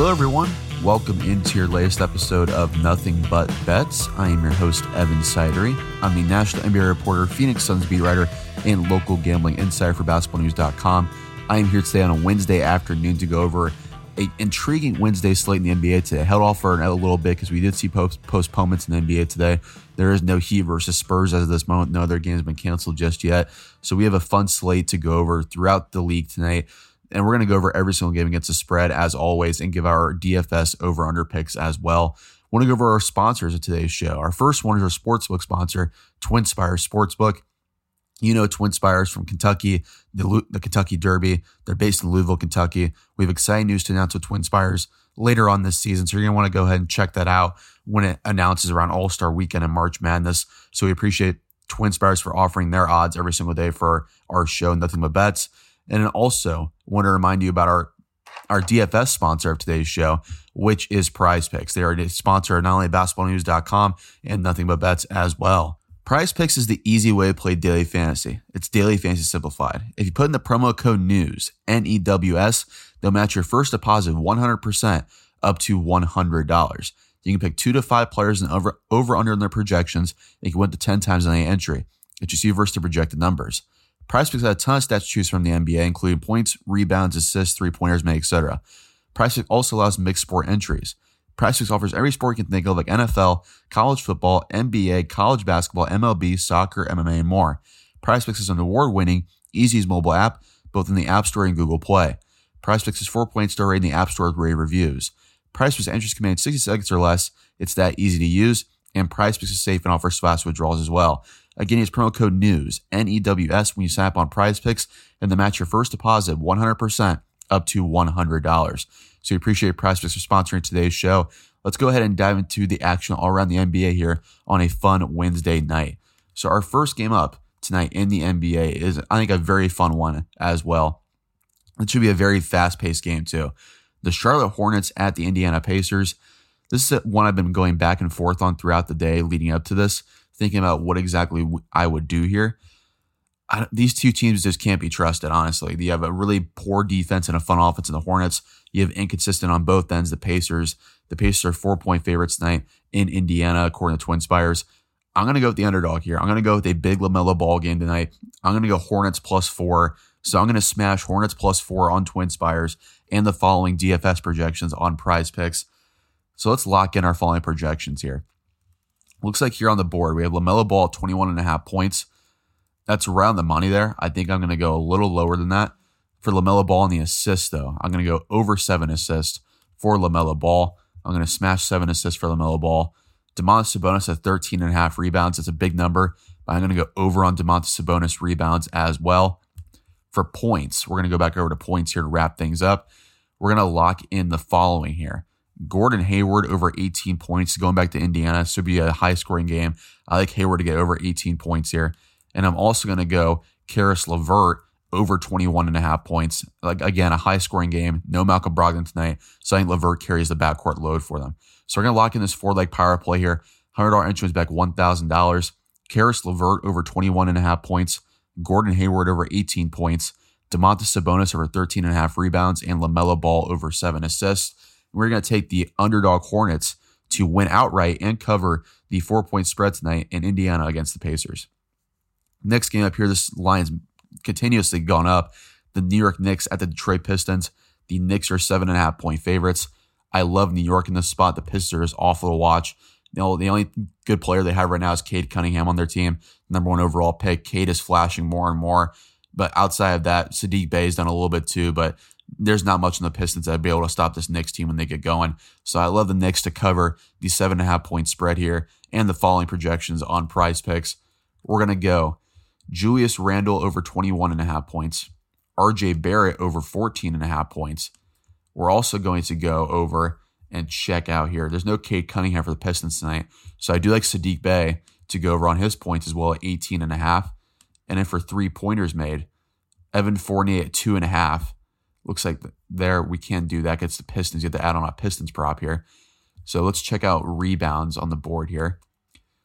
Hello, everyone. Welcome into your latest episode of Nothing But Bets. I am your host, Evan Sidery. I'm the national NBA reporter, Phoenix Suns beat writer, and local gambling insider for basketballnews.com. I am here today on a Wednesday afternoon to go over an intriguing Wednesday slate in the NBA today. Held off for a little bit because we did see post- postponements in the NBA today. There is no Heat versus Spurs as of this moment. No other games have been canceled just yet. So we have a fun slate to go over throughout the league tonight. And we're going to go over every single game against the spread as always and give our DFS over under picks as well. Want to go over our sponsors of today's show. Our first one is our sportsbook sponsor, TwinSpires Sportsbook. You know TwinSpires from Kentucky, the, the Kentucky Derby. They're based in Louisville, Kentucky. We have exciting news to announce with TwinSpires later on this season. So you're going to want to go ahead and check that out when it announces around All Star Weekend and March Madness. So we appreciate TwinSpires for offering their odds every single day for our show, Nothing But Bets. And also want to remind you about our our DFS sponsor of today's show, which is Prize Picks. They are a sponsor of not only basketballnews.com and nothing but bets as well. Prize Picks is the easy way to play daily fantasy. It's daily fantasy simplified. If you put in the promo code NEWS, N E W S, they'll match your first deposit 100% up to $100. You can pick two to five players and over, over under in their projections. You can win to 10 times on any entry. It's just you versus the projected numbers. Prize Picks has a ton of stats to choose from the NBA, including points, rebounds, assists, three pointers made, etc. Prize Picks also allows mixed sport entries. Prize Picks offers every sport you can think of, like NFL, college football, NBA, college basketball, MLB, soccer, MMA, and more. Prize Picks is an award-winning, easy-use mobile app, both in the App Store and Google Play. Prize Picks is 4.8 star rated in the App Store with rave reviews. Prize Picks entries command 60 seconds or less. It's that easy to use, and Prize Picks is safe and offers fast withdrawals as well. Again, use promo code NEWS, N E W S, when you sign up on Prize Picks, and then match your first deposit 100% up to $100. So we appreciate Prize Picks for sponsoring today's show. Let's go ahead and dive into the action all around the NBA here on a fun Wednesday night. So our first game up tonight in the NBA is, I think, a very fun one as well. It should be a very fast-paced game too. The Charlotte Hornets at the Indiana Pacers. This is one I've been going back and forth on throughout the day leading up to this, thinking about what exactly I would do here. I, these two teams just can't be trusted, honestly. You have a really poor defense and a fun offense in the Hornets. You have inconsistent on both ends, the Pacers. The Pacers are four point favorites tonight in Indiana, according to TwinSpires. I'm going to go with the underdog here. I'm going to go with a big LaMelo Ball game tonight. I'm going to go Hornets plus four. So I'm going to smash Hornets plus four on TwinSpires and the following DFS projections on prize picks. So let's lock in our following projections here. Looks like here on the board, we have LaMelo Ball at 21 and a half points. That's around the money there. I think I'm going to go a little lower than that. For LaMelo Ball and the assists, though, I'm going to go over seven assists for LaMelo Ball. I'm going to smash seven assists for LaMelo Ball. Domantas Sabonis at 13 and a half rebounds. It's a big number, but I'm going to go over on Domantas Sabonis rebounds as well. For points, we're going to go back over to points here to wrap things up. We're going to lock in the following here. Gordon Hayward over 18 points going back to Indiana. So be a high scoring game. I like Hayward to get over 18 points here. And I'm also going to go Caris LeVert over 21 and a half points. Like again, a high scoring game. No Malcolm Brogdon tonight. So I think LeVert carries the backcourt load for them. So we're going to lock in this four leg power play here. $100 entrance back $1,000. Caris LeVert over 21 and a half points. Gordon Hayward over 18 points. Domantas Sabonis over 13 and a half rebounds and LaMelo Ball over seven assists. We're going to take the underdog Hornets to win outright and cover the four point spread tonight in Indiana against the Pacers. Next game up here, this line's continuously gone up. The New York Knicks at the Detroit Pistons. The Knicks are seven and a half point favorites. I love New York in this spot. The Pistons awful to watch. You know, the only good player they have right now is Cade Cunningham on their team, number one overall pick. Cade is flashing more and more. But outside of that, Saddiq Bey has done a little bit too. But there's not much in the Pistons that'd be able to stop this Knicks team when they get going. So I love the Knicks to cover the seven and a half point spread here and the following projections on prize picks. We're going to go Julius Randle over 21 and a half points, RJ Barrett over 14 and a half points. We're also going to go over and check out here. There's no Cade Cunningham for the Pistons tonight. So I do like Saddiq Bey to go over on his points as well at 18 and a half. And then for three pointers made, Evan Fournier at two and a half. Looks like there we can't do that. Gets the Pistons. You have to add on a Pistons prop here. So let's check out rebounds on the board here.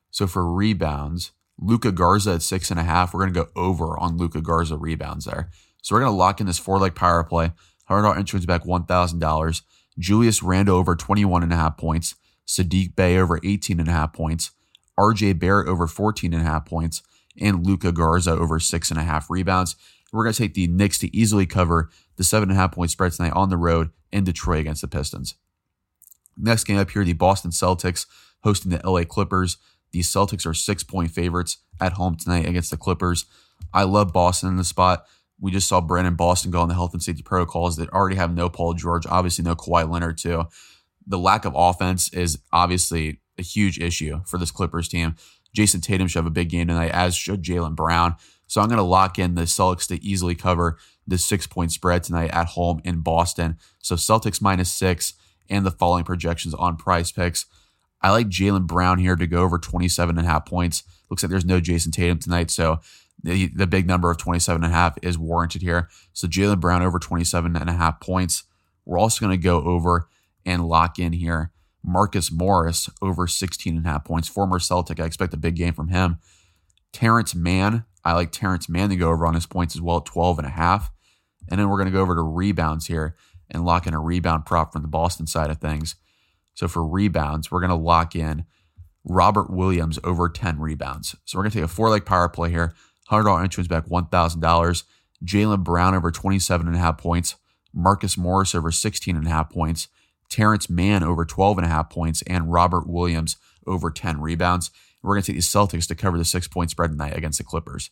So for rebounds, Luka Garza at six and a half. We're going to go over on Luka Garza rebounds there. So we're going to lock in this four leg power play. $100 entrance back $1,000. Julius Randle over 21 and a half points, Saddiq Bey over 18 and a half points, RJ Barrett over 14 and a half points, and Luka Garza over six and a half rebounds. We're going to take the Knicks to easily cover the seven and a half point spread tonight on the road in Detroit against the Pistons. Next game up here, the Boston Celtics hosting the LA Clippers. The Celtics are six point favorites at home tonight against the Clippers. I love Boston in the spot. We just saw Brandon Boston go on the health and safety protocols that already have no Paul George, obviously no Kawhi Leonard too. The lack of offense is obviously a huge issue for this Clippers team. Jayson Tatum should have a big game tonight, as should Jaylen Brown. So I'm going to lock in the Celtics to easily cover the six point spread tonight at home in Boston. So Celtics minus six and the following projections on PrizePicks. I like Jaylen Brown here to go over 27 and a half points. Looks like there's no Jayson Tatum tonight. So the, the big number of 27 and a half is warranted here. So Jaylen Brown over 27 and a half points. We're also going to go over and lock in here Marcus Morris over 16 and a half points. Former Celtic. I expect a big game from him. Terance Mann. I like Terance Mann to go over on his points as well at 12 and a half. And then we're going to go over to rebounds here and lock in a rebound prop from the Boston side of things. So for rebounds, we're going to lock in Robert Williams over 10 rebounds. So we're going to take a four leg power play here. $100 entrance back $1,000. Jaylen Brown over 27 and a half points. Marcus Morris over 16 and a half points. Terance Mann over 12 and a half points. And Robert Williams over 10 rebounds. We're going to take the Celtics to cover the six point spread tonight against the Clippers.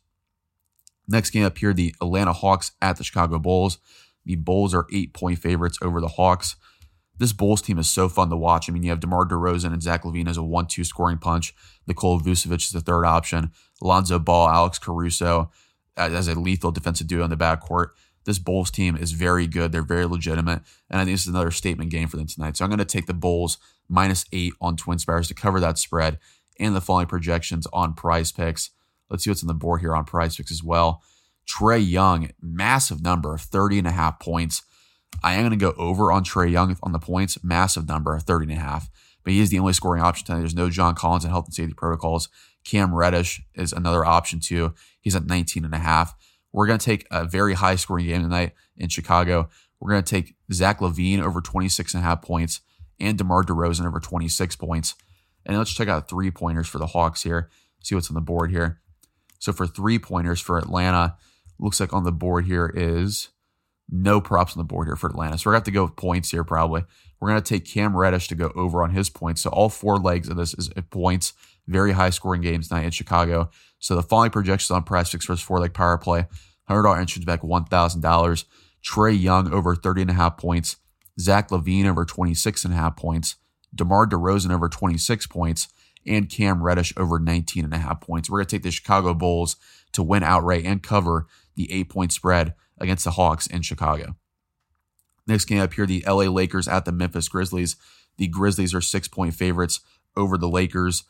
Next game up here, the Atlanta Hawks at the Chicago Bulls. The Bulls are eight point favorites over the Hawks. This Bulls team is so fun to watch. I mean, you have DeMar DeRozan and Zach LaVine as a one-two scoring punch. Nikola Vucevic is the third option. Lonzo Ball, Alex Caruso uh, as a lethal defensive duo in the backcourt. This Bulls team is very good. They're very legitimate. And I think this is another statement game for them tonight. So I'm going to take the Bulls minus eight on TwinSpires to cover that spread and the following projections on prize picks. Let's see what's on the board here on prize picks as well. Trae Young, massive number of 30 and a half points. I am going to go over on Trae Young on the points, massive number of 30 and a half. But he is the only scoring option tonight. There's no John Collins and health and safety protocols. Cam Reddish is another option too. He's at 19 and a half. We're going to take a very high scoring game tonight in Chicago. We're going to take Zach LaVine over 26 and a half points and DeMar DeRozan over 26 points. And let's check out three pointers for the Hawks here. See what's on the board here. So for three pointers for Atlanta, looks like on the board here is no props on the board here for Atlanta. So we're going to have to go with points here probably. We're going to take Cam Reddish to go over on his points. So all four legs of this is uh, points. Very high scoring games tonight in Chicago. So the following projections on PrizePicks for four leg power play $100 entrance back $1,000. Trae Young over 30 and a half points. Zach LaVine over 26 and a half points. DeMar DeRozan over 26 points. And Cam Reddish over 19 and a half points. We're going to take the Chicago Bulls to win outright and cover the eight point spread against the Hawks in Chicago. Next game up here, the LA Lakers at the Memphis Grizzlies. The Grizzlies are six point favorites over the Lakers.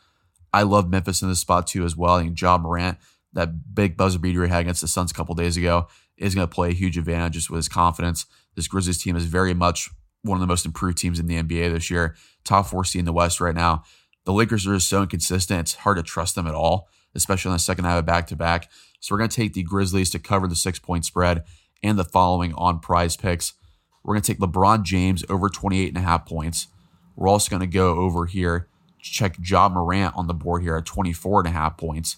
I love Memphis in this spot too as well. I think Ja Morant, that big buzzer beater he had against the Suns a couple days ago, is going to play a huge advantage just with his confidence. This Grizzlies team is very much one of the most improved teams in the NBA this year. Top four seed in the West right now. The Lakers are just so inconsistent. It's hard to trust them at all, especially on the second half of back to back. So we're going to take the Grizzlies to cover the six point spread and the following on prize picks. We're going to take LeBron James over 28 and a half points. We're also going to go over here, check Ja Morant on the board here at 24 and a half points.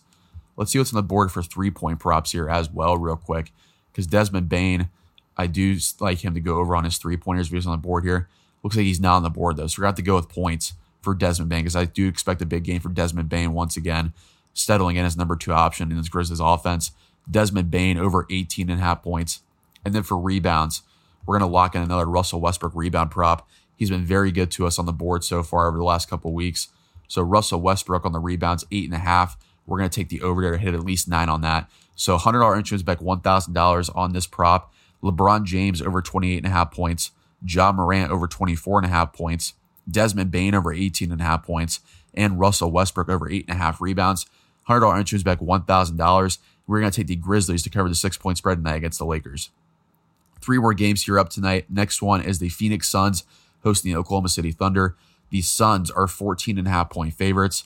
Let's see what's on the board for three point props here as well, real quick. Because Desmond Bane, I do like him to go over on his three pointers views on the board here. Looks like he's not on the board though. So we're going to have to go with points for Desmond Bane because I do expect a big game for Desmond Bane once again settling in as number two option in this Grizzlies offense. Desmond Bane over 18 and a half points. And then for rebounds, we're going to lock in another Russell Westbrook rebound prop. He's been very good to us on the board so far over the last couple weeks. So Russell Westbrook on the rebounds, eight and a half. We're going to take the over there to hit at least nine on that. So $100 insurance back $1,000 on this prop. LeBron James over 28 and a half points. Ja Morant over 24 and a half points. Desmond Bane over 18 and a half points. And Russell Westbrook over eight and a half rebounds. $100 entry back $1,000. We're going to take the Grizzlies to cover the six point spread tonight against the Lakers. Three more games here up tonight. Next one is the Phoenix Suns hosting the Oklahoma City Thunder. The Suns are 14 and a half point favorites.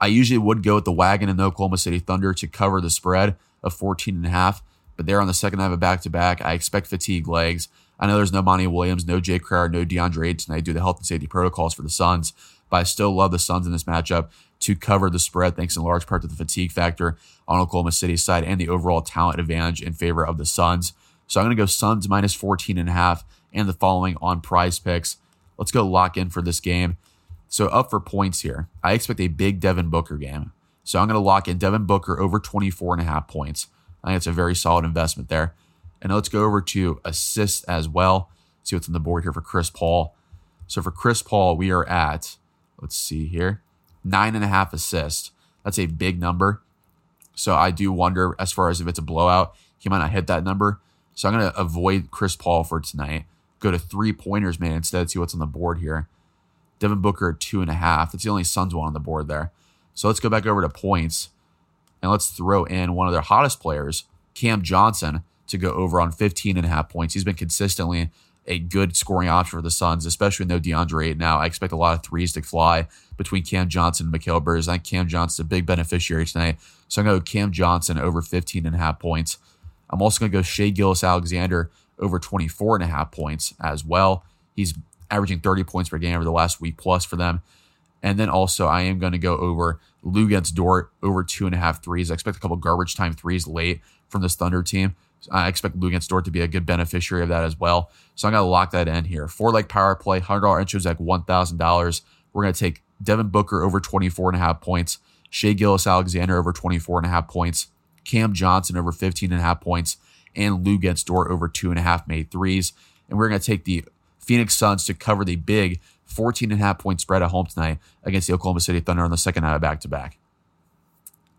I usually would go with the wagon in the Oklahoma City Thunder to cover the spread of 14 and a half, but they're on the second half of back to back. I expect fatigue legs. I know there's no Monty Williams, no Jae Crowder, no DeAndre Ayton tonight due to health and safety protocols for the Suns, but I still love the Suns in this matchup to cover the spread, thanks in large part to the fatigue factor on Oklahoma City's side and the overall talent advantage in favor of the Suns. So I'm going to go Suns minus 14 and a half and the following on prize picks. Let's go lock in for this game. So up for points here. I expect a big Devin Booker game. So I'm going to lock in Devin Booker over 24 and a half points. I think it's a very solid investment there. And let's go over to assists as well. See what's on the board here for Chris Paul. So for Chris Paul, we are at, let's see here, nine and a half assists. That's a big number. So I do wonder, as far as if it's a blowout, he might not hit that number. So I'm going to avoid Chris Paul for tonight. Go to three pointers, man, instead. See what's on the board here. Devin Booker two and a half. That's the only Suns one on the board there. So let's go back over to points and let's throw in one of their hottest players, Cam Johnson, to go over on 15 and a half points. He's been consistently a good scoring option for the Suns, especially with no DeAndre now. I expect a lot of threes to fly between Cam Johnson and Mikal Bridges. I think Cam Johnson's a big beneficiary tonight. So I'm going to go Cam Johnson over 15 and a half points. I'm also going to go Shai Gilgeous-Alexander over 24 and a half points as well. He's averaging 30 points per game over the last week plus for them. And then also, I am going to go over Luguentz Dort over two and a half threes. I expect a couple garbage time threes late from this Thunder team. I expect Luguentz Dort to be a good beneficiary of that as well. So I'm going to lock that in here. Four leg power play, $100 entry is like $1,000. We're going to take Devin Booker over 24 and a half points, Shai Gilgeous-Alexander over 24 and a half points, Cam Johnson over 15 and a half points, and Luguentz Dort over two and a half made threes. And we're going to take the Phoenix Suns to cover the big 14 and a half point spread at home tonight against the Oklahoma City Thunder on the second night of back to back.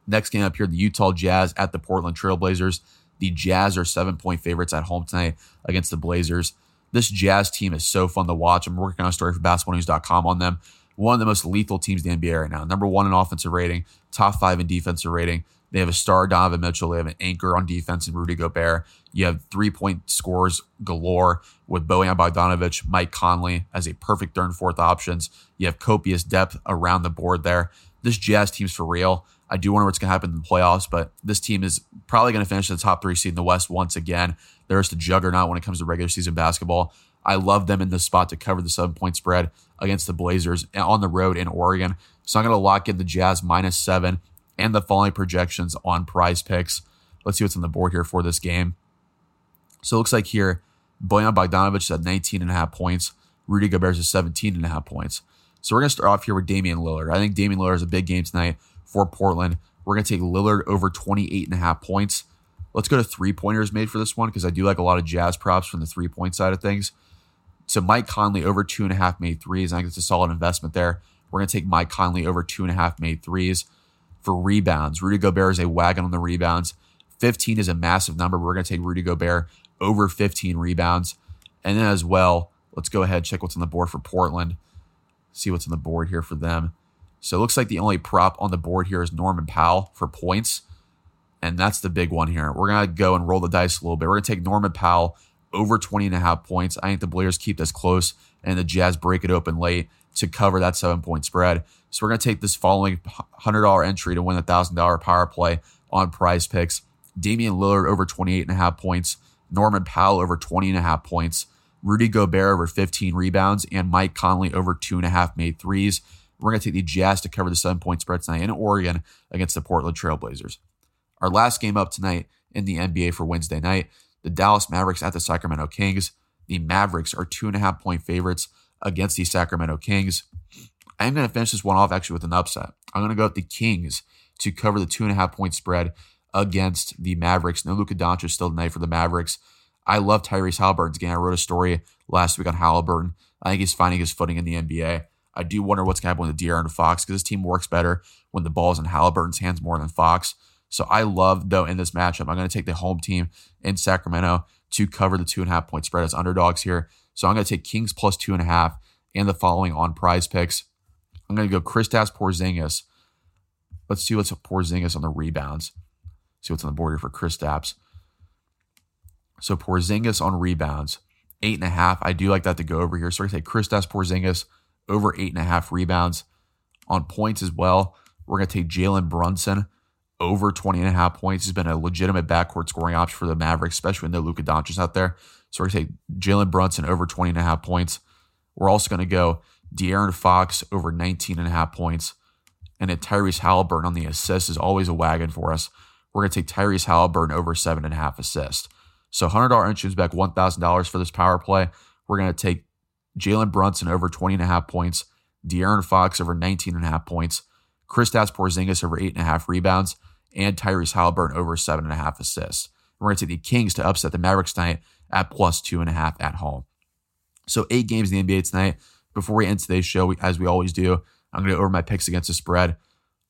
Next game up here, the Utah Jazz at the Portland Trailblazers. The Jazz are seven point favorites at home tonight against the Blazers. This Jazz team is so fun to watch. I'm working on a story for basketballnews.com on them. One of the most lethal teams in the NBA right now. Number one in offensive rating, top five in defensive rating. They have a star, Donovan Mitchell. They have an anchor on defense in Rudy Gobert. You have three point scores galore with Bojan Bogdanovic, Mike Conley as a perfect third and fourth options. You have copious depth around the board there. This Jazz team's for real. I do wonder what's going to happen in the playoffs, but this team is probably going to finish in the top three seed in the West once again. They're just a juggernaut when it comes to regular season basketball. I love them in this spot to cover the seven point spread against the Blazers on the road in Oregon. So I'm going to lock in the Jazz minus seven and the following projections on prize picks. Let's see what's on the board here for this game. So it looks like here, Bojan Bogdanovic is at 19 and a half points. Rudy Gobert is 17 and a half points. So we're going to start off here with Damian Lillard. I think Damian Lillard is a big game tonight for Portland. We're going to take Lillard over 28 and a half points. Let's go to three pointers made for this one because I do like a lot of jazz props from the three point side of things. So Mike Conley over two and a half made threes. I think it's a solid investment there. We're going to take Mike Conley over two and a half made threes for rebounds. Rudy Gobert is a wagon on the rebounds. 15 is a massive number. We're going to take Rudy Gobert over 15 rebounds. And then as well, let's go ahead check what's on the board for Portland. See what's on the board here for them. So it looks like the only prop on the board here is Norman Powell for points. And that's the big one here. We're going to go and roll the dice a little bit. We're going to take Norman Powell over 20 and a half points. I think the Blazers keep this close and the Jazz break it open late to cover that seven point spread. So we're going to take this following $100 entry to win a $1,000 power play on prize picks. Damian Lillard over 28 and a half points. Norman Powell over 20 and a half points. Rudy Gobert over 15 rebounds and Mike Conley over two and a half made threes. We're going to take the Jazz to cover the seven point spread tonight in Oregon against the Portland Trailblazers. Our last game up tonight in the NBA for Wednesday night, the Dallas Mavericks at the Sacramento Kings. The Mavericks are two and a half point favorites against the Sacramento Kings. I am going to finish this one off actually with an upset. I'm going to go with the Kings to cover the two and a half point spread against the Mavericks. No Luka Doncic still tonight for the Mavericks. I love Tyrese Halliburton's game. I wrote a story last week on Halliburton. I think he's finding his footing in the NBA. I do wonder what's going to happen with De'Aaron Fox because this team works better when the ball is in Halliburton's hands more than Fox. So I love, though, in this matchup, I'm going to take the home team in Sacramento to cover the two and a half point spread as underdogs here. So I'm going to take Kings plus two and a half and the following on prize picks. I'm going to go Kristaps Porzingis. Let's see what's Porzingis on the rebounds. See what's on the board here for Kristaps. So Porzingis on rebounds, eight and a half. I do like that to go over here. So I say Kristaps Porzingis over eight and a half rebounds. On points as well, we're going to take Jalen Brunson over 20 and a half points. He's been a legitimate backcourt scoring option for the Mavericks, especially when no Luka Doncic out there. So we're going to take Jalen Brunson over 20 and a half points. We're also going to go De'Aaron Fox over 19 and a half points. And then Tyrese Halliburton on the assist is always a wagon for us. We're going to take Tyrese Halliburton over seven and a half assists. So $100 entrance back $1,000 for this power play. We're going to take Jalen Brunson over 20 and a half points, De'Aaron Fox over 19 and a half points, Kristaps Porzingis over eight and a half rebounds, and Tyrese Halliburton over seven and a half assists. We're going to take the Kings to upset the Mavericks tonight at plus two and a half at home. So eight games in the NBA tonight. Before we end today's show, as we always do, I'm going to go over my picks against the spread.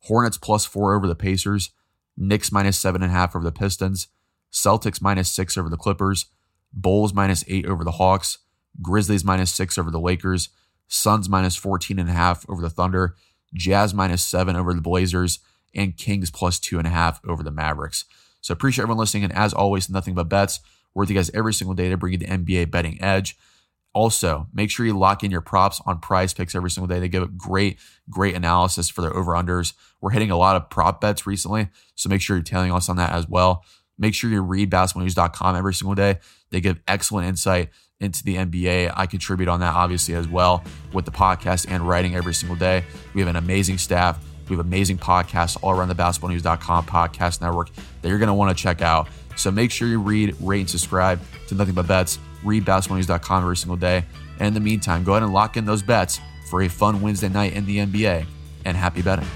Hornets plus four over the Pacers, Knicks minus seven and a half over the Pistons, Celtics minus six over the Clippers, Bulls minus eight over the Hawks, Grizzlies minus six over the Lakers, Suns minus 14 and a half over the Thunder, Jazz minus seven over the Blazers, and Kings plus two and a half over the Mavericks. So appreciate everyone listening. And as always, nothing but bets. We're with you guys every single day to bring you the NBA betting edge. Also, make sure you lock in your props on prize picks every single day. They give a great, great analysis for their over unders. We're hitting a lot of prop bets recently. So make sure you're tailing us on that as well. Make sure you read basketballnews.com every single day. They give excellent insight into the NBA. I contribute on that obviously as well with the podcast and writing every single day. We have an amazing staff. We have amazing podcasts all around the basketballnews.com podcast network that you're going to want to check out. So make sure you read, rate, and subscribe to Nothing But Bets. Read basketballnews.com every single day. And in the meantime, go ahead and lock in those bets for a fun Wednesday night in the NBA. And happy betting.